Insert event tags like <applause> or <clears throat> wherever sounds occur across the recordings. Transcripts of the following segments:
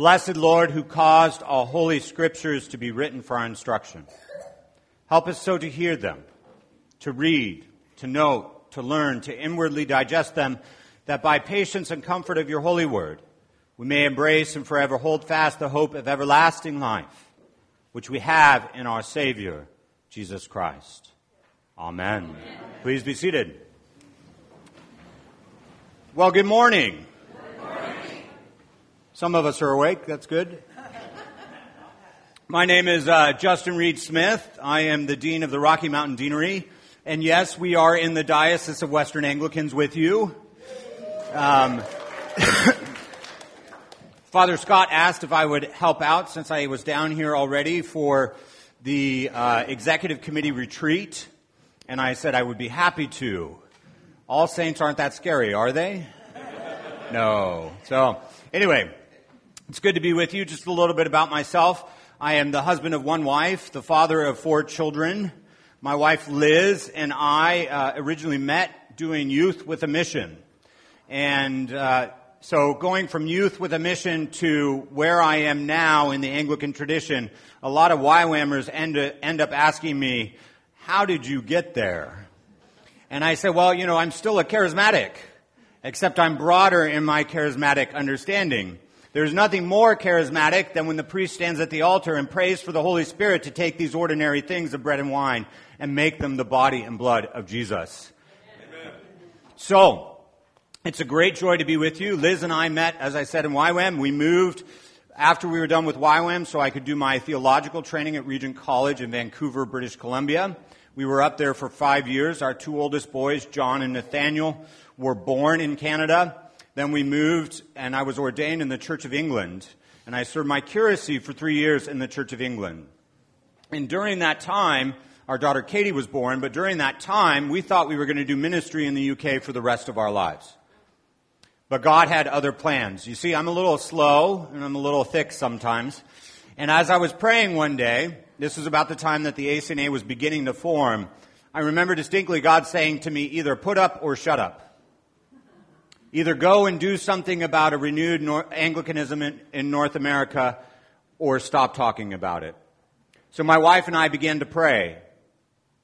Blessed Lord, who caused all holy scriptures to be written for our instruction, help us so to hear them, to read, to note, to learn, to inwardly digest them, that by patience and comfort of your holy word, we may embrace and forever hold fast the hope of everlasting life, which we have in our Savior, Jesus Christ. Amen. Amen. Please be seated. Well, good morning. Some of us are awake. That's good. My name is uh, Justin Reed Smith. I am the Dean of the Rocky Mountain Deanery. And yes, we are in the Diocese of Western Anglicans with you. Um, <coughs> Father Scott asked if I would help out since I was down here already for the uh, executive committee retreat. And I said I would be happy to. All saints aren't that scary, are they? <laughs> No. So, anyway, it's good to be with you. Just a little bit about myself. I am the husband of one wife, the father of four children. My wife Liz and I uh, originally met doing youth with a mission. And uh, so going from youth with a mission to where I am now in the Anglican tradition, a lot of YWAMers end, end up asking me, how did you get there? And I say, well, you know, I'm still a charismatic, except I'm broader in my charismatic understanding. There's nothing more charismatic than when the priest stands at the altar and prays for the Holy Spirit to take these ordinary things of bread and wine and make them the body and blood of Jesus. Amen. So, it's a great joy to be with you. Liz and I met, as I said, in YWAM. We moved after we were done with YWAM so I could do my theological training at Regent College in Vancouver, British Columbia. We were up there for five years. Our two oldest boys, John and Nathaniel, were born in Canada. Then we moved, and I was ordained in the Church of England, and I served my curacy for three years in the Church of England. And during that time, our daughter Katie was born, but during that time, we thought we were going to do ministry in the UK for the rest of our lives. But God had other plans. You see, I'm a little slow and I'm a little thick sometimes. And as I was praying one day, this was about the time that the ACNA was beginning to form, I remember distinctly God saying to me, either put up or shut up. Either go and do something about a renewed Anglicanism in, in North America or stop talking about it. So my wife and I began to pray.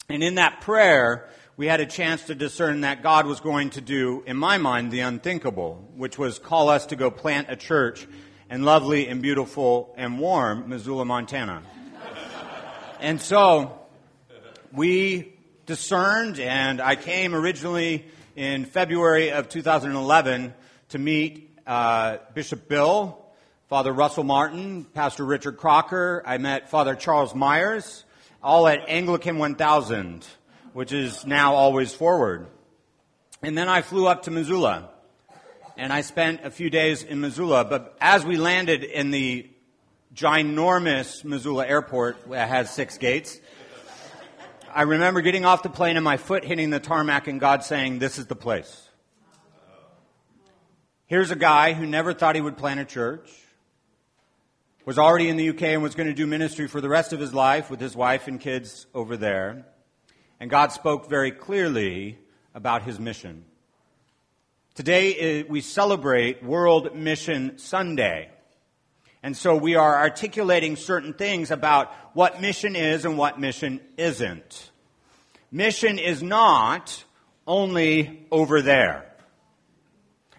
And in that prayer, we had a chance to discern that God was going to do, in my mind, the unthinkable, which was call us to go plant a church in lovely and beautiful and warm Missoula, Montana. and so we discerned, and I came originally in February of 2011 to meet uh, Bishop Bill, Father Russell Martin, Pastor Richard Crocker. I met Father Charles Myers, all at Anglican 1000, which is now always forward. And then I flew up to Missoula, and I spent a few days in Missoula. But as we landed in the ginormous Missoula airport, that has six gates, I remember getting off the plane and my foot hitting the tarmac and God saying, This is the place. Here's a guy who never thought he would plant a church, was already in the UK and was going to do ministry for the rest of his life with his wife and kids over there. And God spoke very clearly about his mission. Today eh, we celebrate World Mission Sunday. And so we are articulating certain things about what mission is and what mission isn't. Mission is not only over there.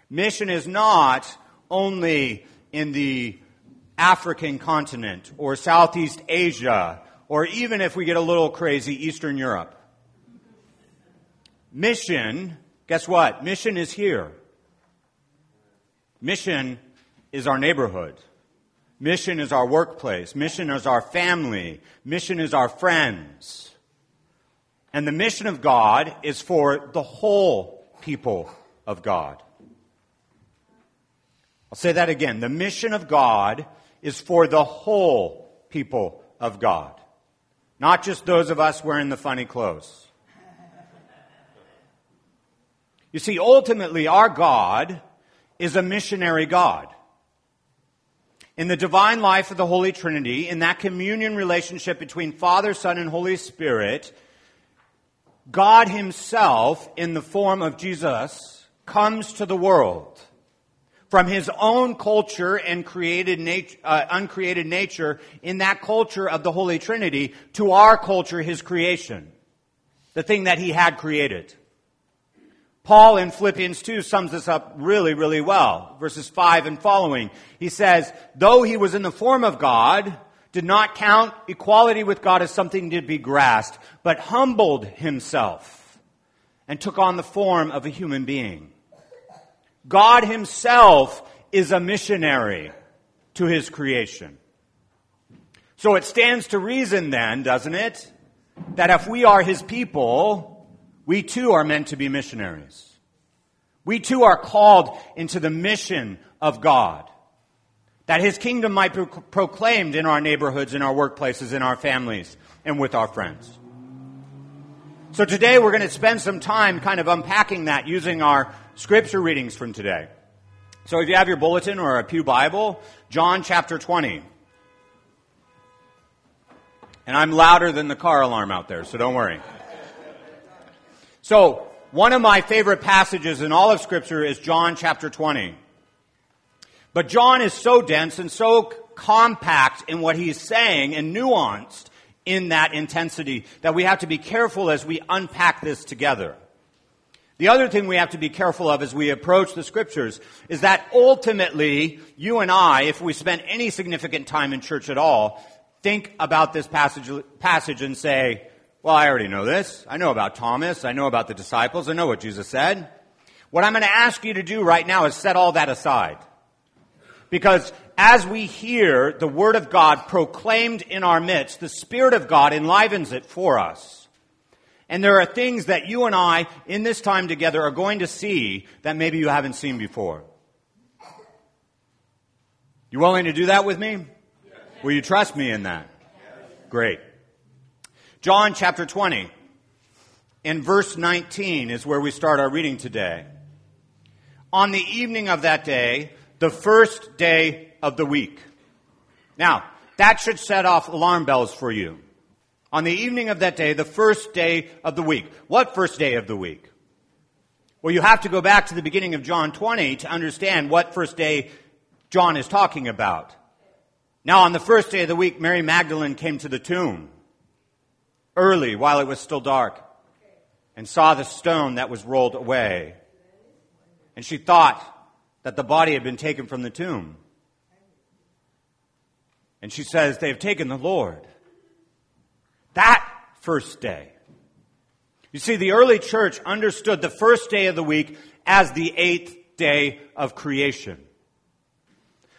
Mission is not only in the African continent or Southeast Asia or even if we get a little crazy, Eastern Europe. Mission, guess what? Mission is here. Mission is our neighborhood. Mission is our workplace. Mission is our family. Mission is our friends. And the mission of God is for the whole people of God. I'll say that again. The mission of God is for the whole people of God. Not just those of us wearing the funny clothes. You see, ultimately, our God is a missionary God in the divine life of the Holy Trinity, in that communion relationship between Father, Son, and Holy Spirit, God Himself, in the form of Jesus, comes to the world from his own culture and created nat- uh, uncreated nature in that culture of the Holy Trinity to our culture, his creation, the thing that he had created. Paul in Philippians 2 sums this up really, really well. Verses 5 and following. He says, though he was in the form of God, did not count equality with God as something to be grasped, but humbled himself and took on the form of a human being. God himself is a missionary to his creation. So it stands to reason then, doesn't it, that if we are his people, we too are meant to be missionaries. We too are called into the mission of God. That his kingdom might be proclaimed in our neighborhoods, in our workplaces, in our families, and with our friends. So today we're going to spend some time kind of unpacking that using our scripture readings from today. So if you have your bulletin or a Pew Bible, John chapter 20. And I'm louder than the car alarm out there, so don't worry. So, one of my favorite passages in all of scripture is John chapter 20. But John is so dense and so compact in what he's saying and nuanced in that intensity that we have to be careful as we unpack this together. The other thing we have to be careful of as we approach the scriptures is that ultimately, you and I, if we spend any significant time in church at all, think about this passage, passage and say, well, I already know this. I know about Thomas. I know about the disciples. I know what Jesus said. What I'm going to ask you to do right now is set all that aside. Because as we hear the Word of God proclaimed in our midst, the Spirit of God enlivens it for us. And there are things that you and I, in this time together, are going to see that maybe you haven't seen before. You willing to do that with me? Will you trust me in that? Great. John chapter 20, in verse 19 is where we start our reading today. On the evening of that day, the first day of the week. Now, that should set off alarm bells for you. On the evening of that day, the first day of the week. What first day of the week? Well, you have to go back to the beginning of John 20 to understand what first day John is talking about. Now, on the first day of the week, Mary Magdalene came to the tomb early while it was still dark and saw the stone that was rolled away. And she thought that the body had been taken from the tomb. And she says, They have taken the Lord that first day. You see, the early church understood the first day of the week as the eighth day of creation.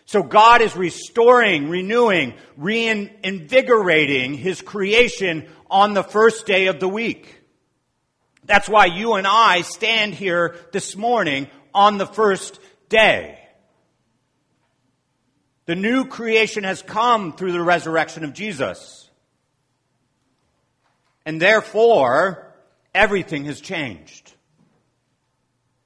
So God is restoring, renewing, reinvigorating His creation on the first day of the week. That's why you and I stand here this morning on the first day. The new creation has come through the resurrection of Jesus. And therefore, everything has changed.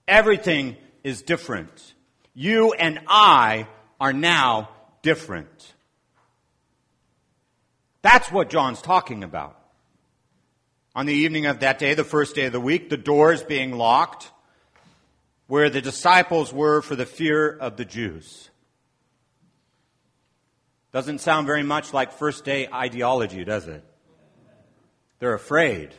Everything is different. You and I are now different. That's what John's talking about. On the evening of that day, the first day of the week, the doors being locked, where the disciples were for the fear of the Jews. Doesn't sound very much like first day ideology, does it? They're afraid.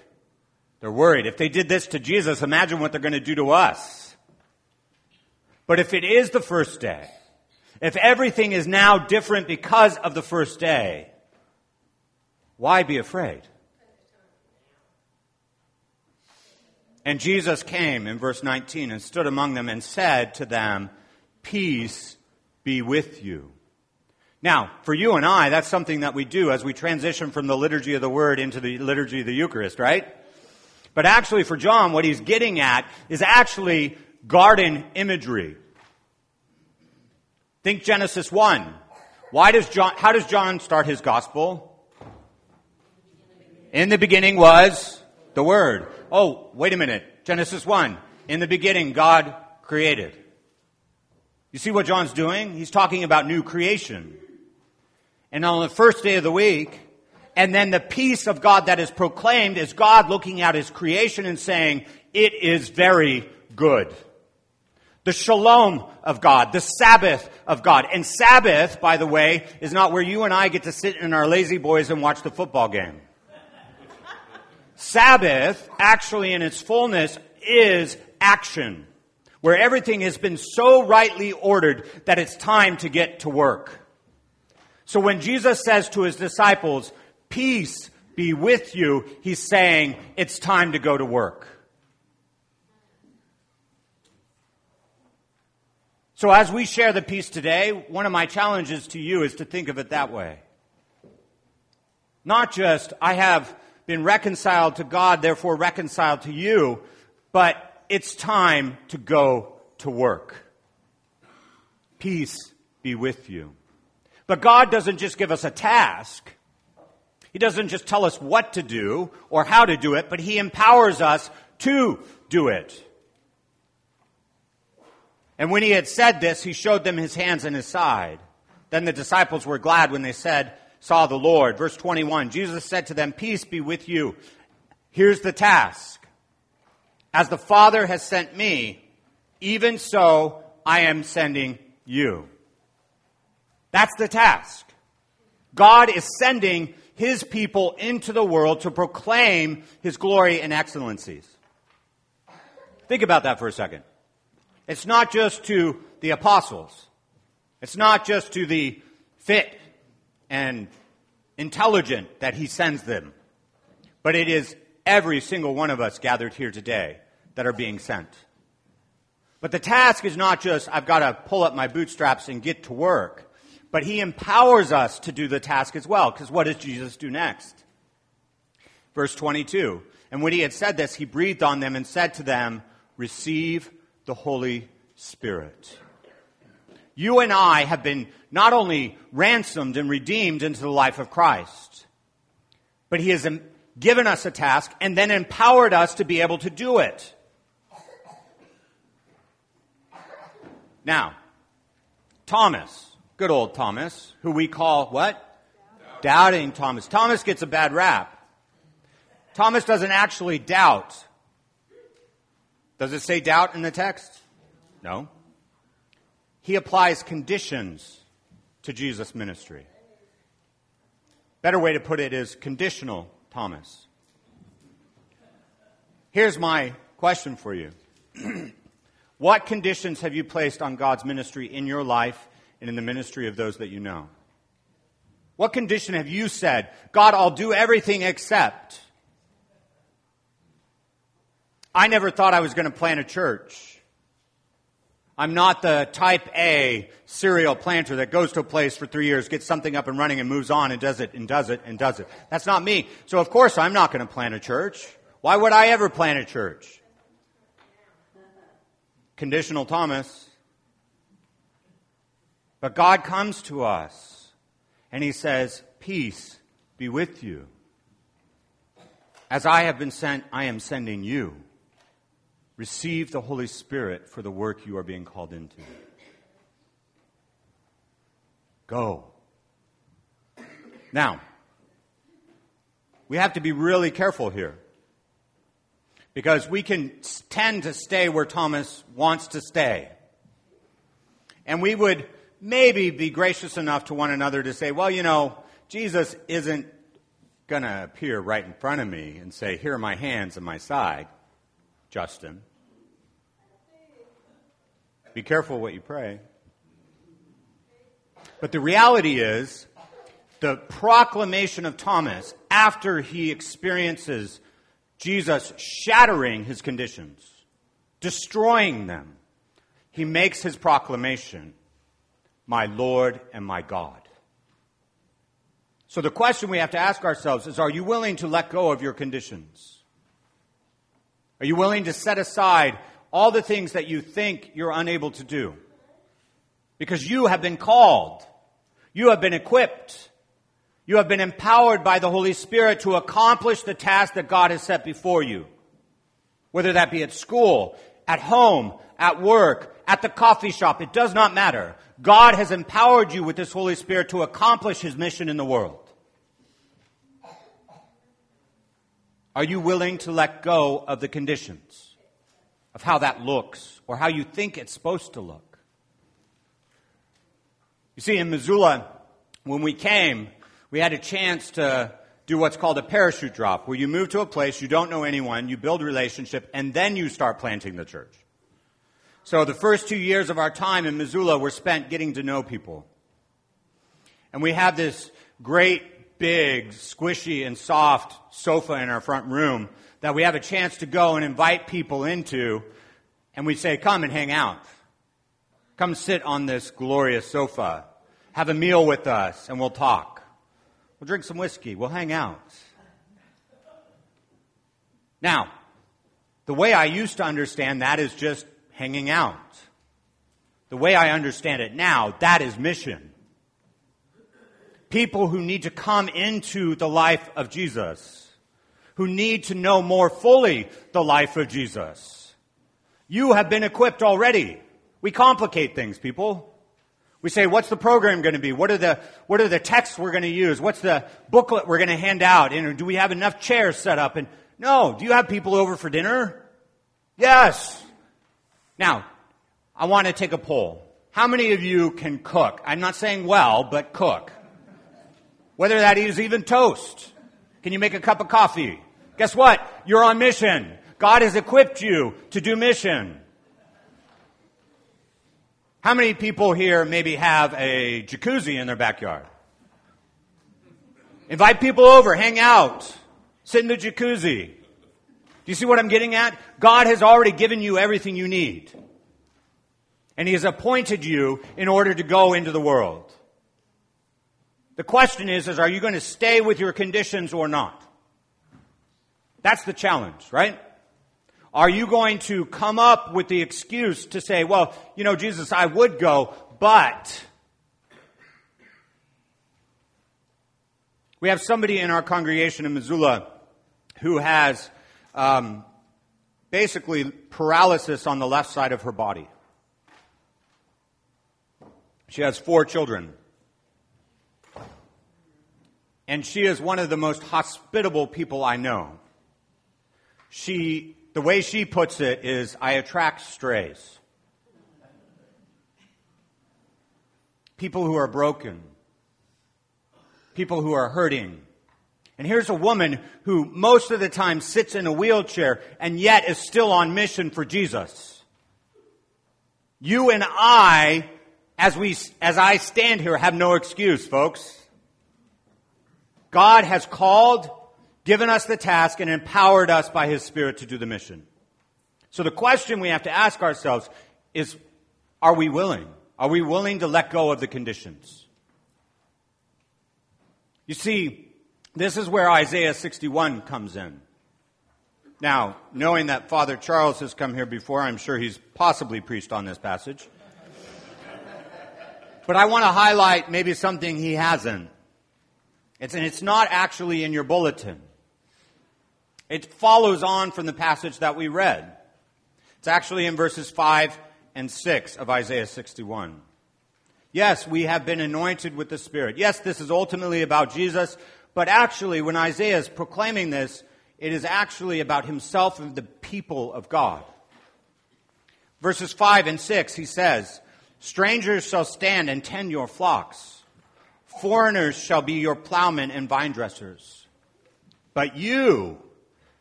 They're worried. If they did this to Jesus, imagine what they're going to do to us. But if it is the first day, if everything is now different because of the first day, why be afraid? And Jesus came in verse 19 and stood among them and said to them, Peace be with you. Now, for you and I, that's something that we do as we transition from the liturgy of the Word into the liturgy of the Eucharist, right? But actually, for John, what he's getting at is actually garden imagery. Think Genesis 1. Why does John, how does John start his gospel? In the beginning was the Word. Oh, wait a minute. Genesis 1. In the beginning, God created. You see what John's doing? He's talking about new creation and on the first day of the week, and then the peace of God that is proclaimed is God looking at his creation and saying, it is very good. The shalom of God, the Sabbath of God. And Sabbath, by the way, is not where you and I get to sit in our lazy boys and watch the football game. Sabbath, actually in its fullness, is action, where everything has been so rightly ordered that it's time to get to work. So when Jesus says to his disciples, Peace be with you, he's saying, It's time to go to work. So as we share the peace today, one of my challenges to you is to think of it that way. Not just, I have been reconciled to God, therefore reconciled to you, but it's time to go to work. Peace be with you. But God doesn't just give us a task. He doesn't just tell us what to do or how to do it, but He empowers us to do it. And when He had said this, He showed them His hands and His side. Then the disciples were glad when they said, saw the Lord. Verse 21, Jesus said to them, Peace be with you. Here's the task. As the Father has sent me, even so I am sending you. That's the task. God is sending his people into the world to proclaim his glory and excellencies. Think about that for a second. It's not just to the apostles. It's not just to the fit and intelligent that he sends them. But it is every single one of us gathered here today that are being sent. But the task is not just, I've got to pull up my bootstraps and get to work. But he empowers us to do the task as well, because what does Jesus do next? Verse 22. And when he had said this, he breathed on them and said to them, Receive the Holy Spirit. You and I have been not only ransomed and redeemed into the life of Christ, but he has given us a task and then empowered us to be able to do it. Now, Thomas Good old Thomas, who we call what? Doubting. Thomas. Thomas gets a bad rap. Thomas doesn't actually doubt. Does it say doubt in the text? No. He applies conditions to Jesus' ministry. Better way to put it is conditional Thomas. Here's my question for you. <clears throat> what conditions have you placed on God's ministry in your life and in the ministry of those that you know? What condition have you said, God, I'll do everything except? I never thought I was going to plant a church. I'm not the type A serial planter that goes to a place for three years, gets something up and running and moves on and does it and does it and does it. That's not me. So of course I'm not going to plant a church. Why would I ever plant a church? Conditional Thomas. But God comes to us and He says, Peace be with you. As I have been sent, I am sending you. Receive the Holy Spirit for the work you are being called into. Go. Now, we have to be really careful here. Because we can tend to stay where Thomas wants to stay. And we would maybe be gracious enough to one another to say, well, you know, Jesus isn't going to appear right in front of me and say, here are my hands and my side, Justin. Be careful what you pray. But the reality is, the proclamation of Thomas after he experiences Jesus shattering his conditions, destroying them, he makes his proclamation my Lord and my God. So the question we have to ask ourselves is, are you willing to let go of your conditions? Are you willing to set aside all the things that you think you're unable to do? Because you have been called. You have been equipped. You have been empowered by the Holy Spirit to accomplish the task that God has set before you. Whether that be at school, at home, at work, at the coffee shop, it does not matter. God has empowered you with this Holy Spirit to accomplish His mission in the world. Are you willing to let go of the conditions? of how that looks or how you think it's supposed to look. You see, in Missoula, when we came, we had a chance to do what's called a parachute drop, where you move to a place, you don't know anyone, you build a relationship, and then you start planting the church. So the first two years of our time in Missoula were spent getting to know people. And we have this great, big, squishy, and soft sofa in our front room that we have a chance to go and invite people into, and we say, come and hang out. Come sit on this glorious sofa. Have a meal with us, and we'll talk. We'll drink some whiskey. We'll hang out. Now, the way I used to understand that is just hanging out. The way I understand it now, that is mission. People who need to come into the life of Jesus, who need to know more fully the life of Jesus. You have been equipped already. We complicate things, people. We say, what's the program going to be? What are the, what are the texts we're going to use? What's the booklet we're going to hand out? And do we have enough chairs set up? And no, do you have people over for dinner? Yes. Now, I want to take a poll. How many of you can cook? I'm not saying well, but cook. Whether that is even toast. Can you make a cup of coffee? Guess what? You're on mission. God has equipped you to do mission. How many people here maybe have a jacuzzi in their backyard? Invite people over, hang out, sit in the jacuzzi. Do you see what I'm getting at? God has already given you everything you need. And He has appointed you in order to go into the world. The question is, is are you going to stay with your conditions or not? That's the challenge, right? Are you going to come up with the excuse to say, well, you know, Jesus, I would go, but. We have somebody in our congregation in Missoula who has um, basically paralysis on the left side of her body. She has four children. And she is one of the most hospitable people I know. She the way she puts it is I attract strays. People who are broken. People who are hurting. And here's a woman who most of the time sits in a wheelchair and yet is still on mission for Jesus. You and I, as we, as I stand here, have no excuse, folks. God has called given us the task and empowered us by His Spirit to do the mission. So the question we have to ask ourselves is, are we willing? Are we willing to let go of the conditions? You see, this is where Isaiah 61 comes in. Now, knowing that Father Charles has come here before, I'm sure he's possibly preached on this passage. but I want to highlight maybe something he hasn't. It's, and it's not actually in your bulletin. It follows on from the passage that we read. It's actually in verses 5 and 6 of Isaiah 61. Yes, we have been anointed with the Spirit. Yes, this is ultimately about Jesus, but actually, when Isaiah is proclaiming this, it is actually about himself and the people of God. Verses 5 and 6, he says, Strangers shall stand and tend your flocks. Foreigners shall be your plowmen and vine dressers. But you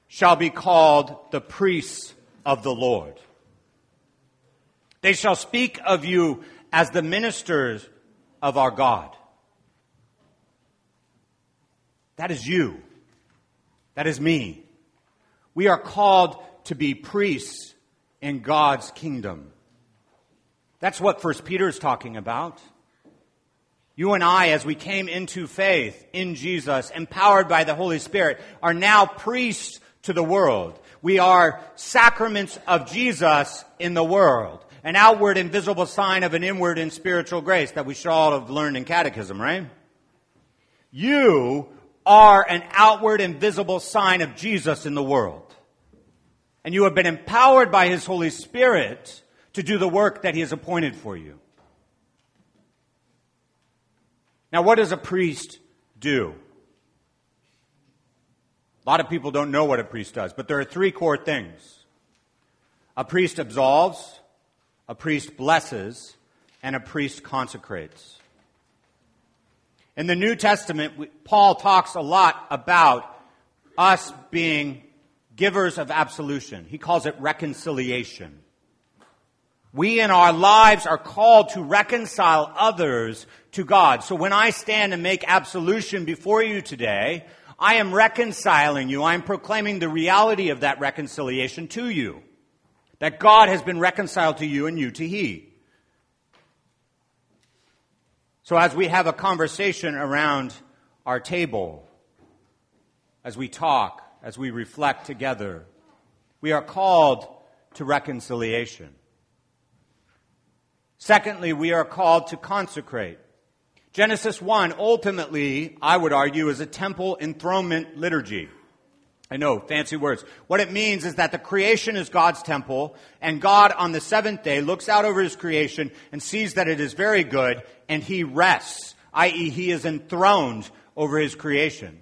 shall be called the priests of the Lord. They shall speak of you as the ministers of our God. That is you. That is me. We are called to be priests in God's kingdom. That's what First Peter is talking about. You and I, as we came into faith in Jesus, empowered by the Holy Spirit, are now priests to the world. We are sacraments of Jesus in the world. An outward and visible sign of an inward and spiritual grace that we should all have learned in catechism, right? You are an outward and visible sign of Jesus in the world. And you have been empowered by His Holy Spirit to do the work that He has appointed for you. Now, what does a priest do? A lot of people don't know what a priest does, but there are three core things. A priest absolves, a priest blesses, and a priest consecrates. In the New Testament, Paul talks a lot about us being givers of absolution. He calls it reconciliation. We in our lives are called to reconcile others to God. So when I stand and make absolution before you today, I am reconciling you. I am proclaiming the reality of that reconciliation to you. That God has been reconciled to you and you to He. So as we have a conversation around our table, as we talk, as we reflect together, we are called to reconciliation. Secondly, we are called to consecrate. Genesis 1 ultimately, I would argue, is a temple enthronement liturgy. I know, fancy words. What it means is that the creation is God's temple, and God on the seventh day looks out over his creation and sees that it is very good, and he rests, i.e., he is enthroned over his creation.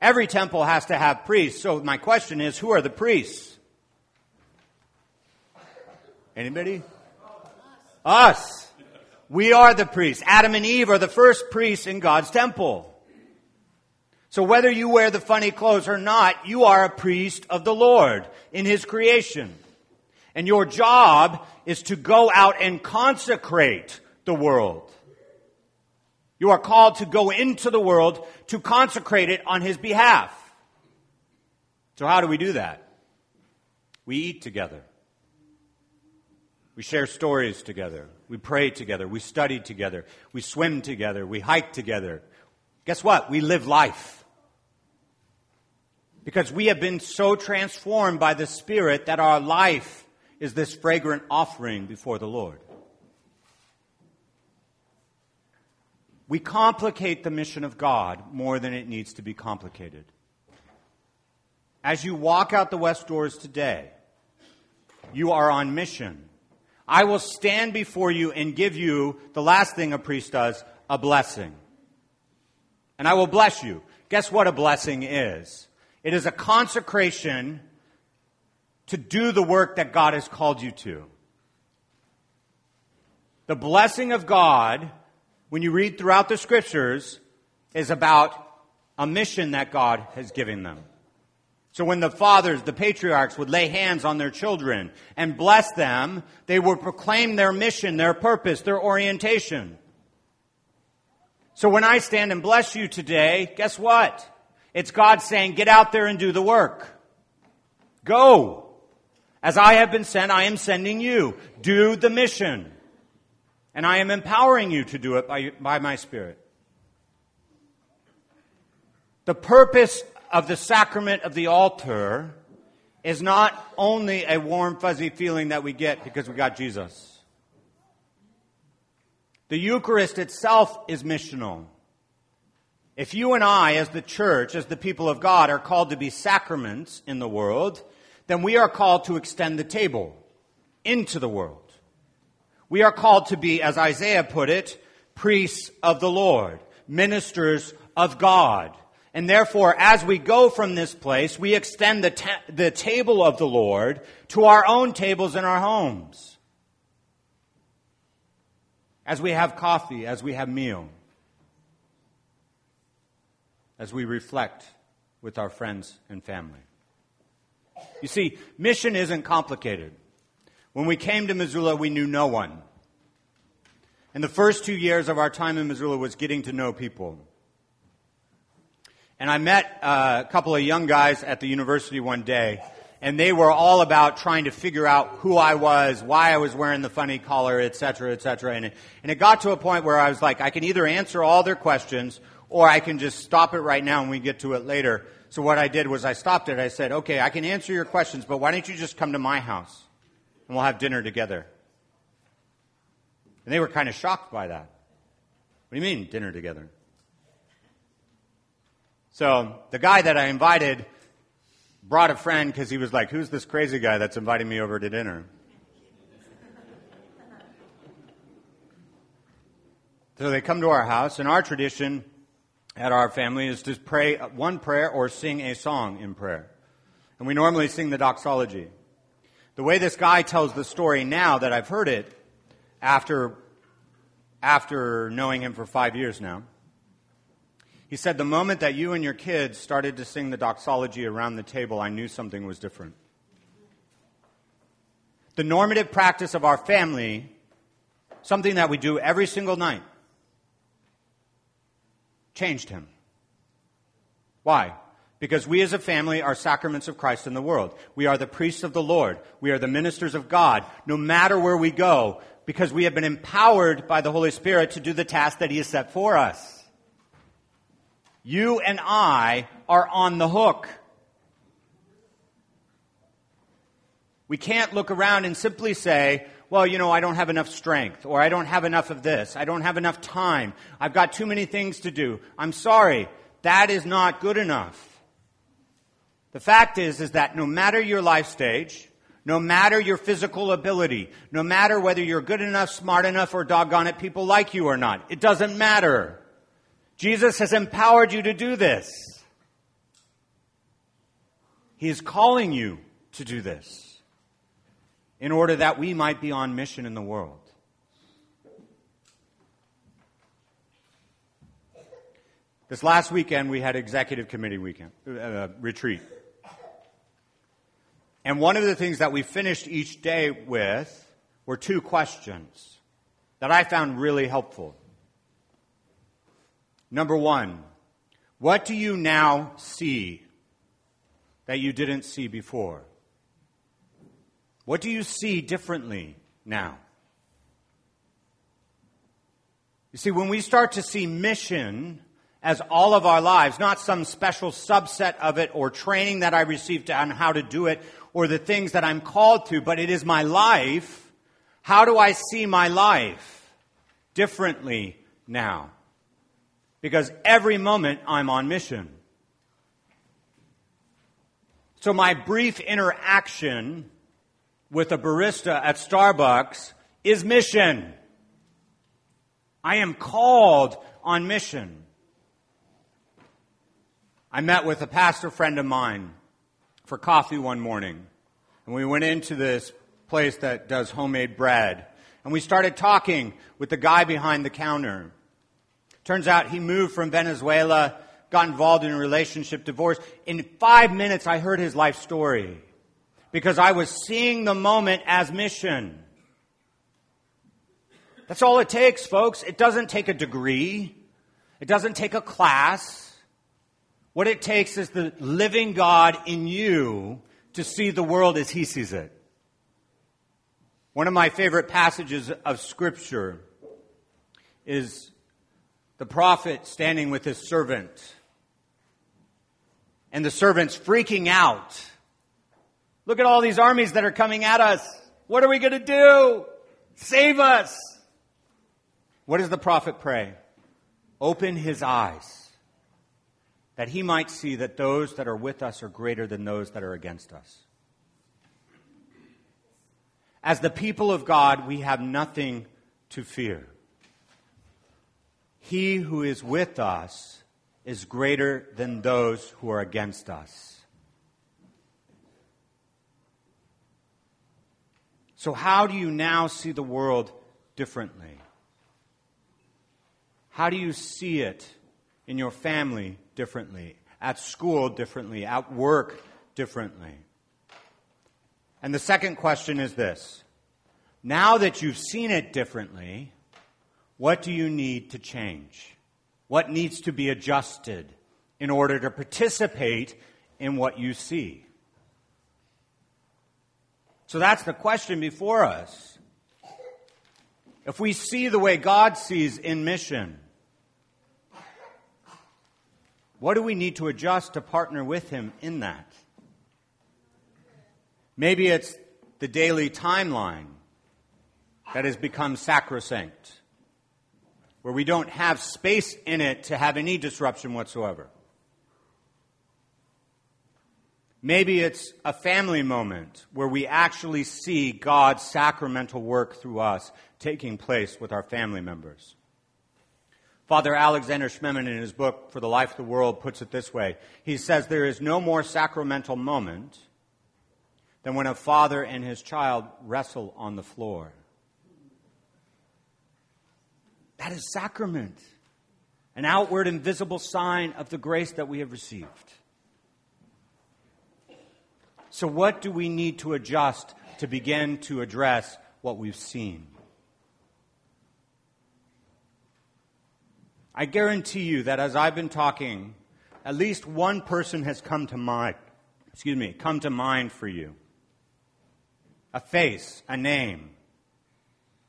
Every temple has to have priests, so my question is who are the priests? Anybody? Us. We are the priests. Adam and Eve are the first priests in God's temple. So whether you wear the funny clothes or not, you are a priest of the Lord in His creation. And your job is to go out and consecrate the world. You are called to go into the world to consecrate it on His behalf. So how do we do that? We eat together. We share stories together. We pray together. We study together. We swim together. We hike together. Guess what? We live life. Because we have been so transformed by the Spirit that our life is this fragrant offering before the Lord. We complicate the mission of God more than it needs to be complicated. As you walk out the west doors today, you are on mission I will stand before you and give you the last thing a priest does, a blessing. And I will bless you. Guess what a blessing is? It is a consecration to do the work that God has called you to. The blessing of God, when you read throughout the scriptures, is about a mission that God has given them. So when the fathers, the patriarchs would lay hands on their children and bless them, they would proclaim their mission, their purpose, their orientation. So when I stand and bless you today, guess what? It's God saying, get out there and do the work. Go. As I have been sent, I am sending you. Do the mission. And I am empowering you to do it by, by my Spirit. The purpose of the sacrament of the altar is not only a warm, fuzzy feeling that we get because we got Jesus. The Eucharist itself is missional. If you and I, as the church, as the people of God, are called to be sacraments in the world, then we are called to extend the table into the world. We are called to be, as Isaiah put it, priests of the Lord, ministers of God. And therefore, as we go from this place, we extend the, ta- the table of the Lord to our own tables in our homes. As we have coffee, as we have meal, as we reflect with our friends and family. You see, mission isn't complicated. When we came to Missoula, we knew no one. And the first two years of our time in Missoula was getting to know people. And I met uh, a couple of young guys at the university one day, and they were all about trying to figure out who I was, why I was wearing the funny collar, et cetera, et cetera. And it, and it got to a point where I was like, I can either answer all their questions, or I can just stop it right now and we get to it later. So what I did was I stopped it. I said, okay, I can answer your questions, but why don't you just come to my house and we'll have dinner together? And they were kind of shocked by that. What do you mean, dinner together? So the guy that I invited brought a friend because he was like, Who's this crazy guy that's inviting me over to dinner? so they come to our house, and our tradition at our family is to pray one prayer or sing a song in prayer. And we normally sing the doxology. The way this guy tells the story now that I've heard it after, after knowing him for five years now, he said, The moment that you and your kids started to sing the doxology around the table, I knew something was different. The normative practice of our family, something that we do every single night, changed him. Why? Because we as a family are sacraments of Christ in the world. We are the priests of the Lord. We are the ministers of God, no matter where we go, because we have been empowered by the Holy Spirit to do the task that He has set for us. You and I are on the hook. We can't look around and simply say, well, you know, I don't have enough strength, or I don't have enough of this, I don't have enough time, I've got too many things to do. I'm sorry. That is not good enough. The fact is, is that no matter your life stage, no matter your physical ability, no matter whether you're good enough, smart enough, or doggone it, people like you or not, it doesn't matter. Jesus has empowered you to do this. He is calling you to do this in order that we might be on mission in the world. This last weekend, we had executive committee weekend uh, retreat. And one of the things that we finished each day with were two questions that I found really helpful. Number one, what do you now see that you didn't see before? What do you see differently now? You see, when we start to see mission as all of our lives, not some special subset of it or training that I received on how to do it or the things that I'm called to, but it is my life, how do I see my life differently now? Because every moment I'm on mission. So my brief interaction with a barista at Starbucks is mission. I am called on mission. I met with a pastor friend of mine for coffee one morning, and we went into this place that does homemade bread, and we started talking with the guy behind the counter. Turns out he moved from Venezuela, got involved in a relationship, divorce. In five minutes, I heard his life story because I was seeing the moment as mission. That's all it takes, folks. It doesn't take a degree. It doesn't take a class. What it takes is the living God in you to see the world as He sees it. One of my favorite passages of Scripture is the prophet standing with his servant. And the servant's freaking out Look at all these armies that are coming at us. What are we going to do? Save us. What does the prophet pray? Open his eyes that he might see that those that are with us are greater than those that are against us. As the people of God, we have nothing to fear. He who is with us is greater than those who are against us. So, how do you now see the world differently? How do you see it in your family differently, at school differently, at work differently? And the second question is this Now that you've seen it differently, what do you need to change? What needs to be adjusted in order to participate in what you see? So that's the question before us. If we see the way God sees in mission, what do we need to adjust to partner with Him in that? Maybe it's the daily timeline that has become sacrosanct, where we don't have space in it to have any disruption whatsoever. Maybe it's a family moment where we actually see God's sacramental work through us taking place with our family members. Father Alexander Schmemann, in his book For the Life of the World, puts it this way. He says, There is no more sacramental moment than when a father and his child wrestle on the floor. That is a sacrament, an outward and visible sign of the grace that we have received. So, what do we need to adjust to begin to address what we've seen? I guarantee you that as I've been talking, at least one person has come to mind, excuse me, come to mind for you. A face, a name.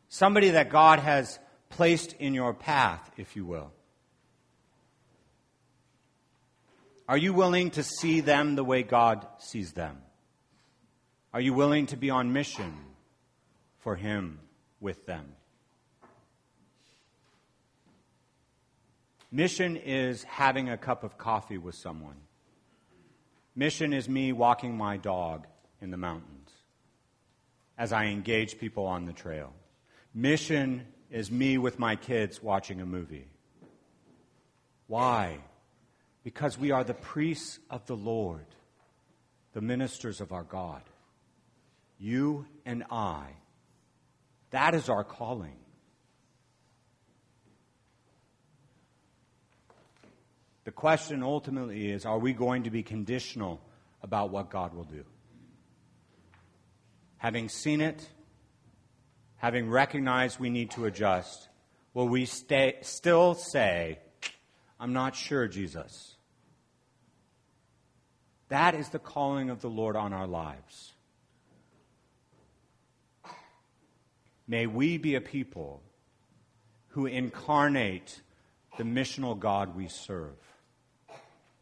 Somebody that God has placed in your path, if you will. Are you willing to see them the way God sees them? Are you willing to be on mission for Him with them? Mission is having a cup of coffee with someone. Mission is me walking my dog in the mountains as I engage people on the trail. Mission is me with my kids watching a movie. Why? Because we are the priests of the Lord, the ministers of our God. You and I. That is our calling. The question ultimately is are we going to be conditional about what God will do? Having seen it, having recognized we need to adjust, will we stay, still say, I'm not sure, Jesus? That is the calling of the Lord on our lives. May we be a people who incarnate the missional God we serve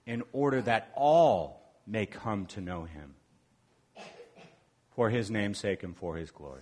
in order that all may come to know him for his name's sake and for his glory.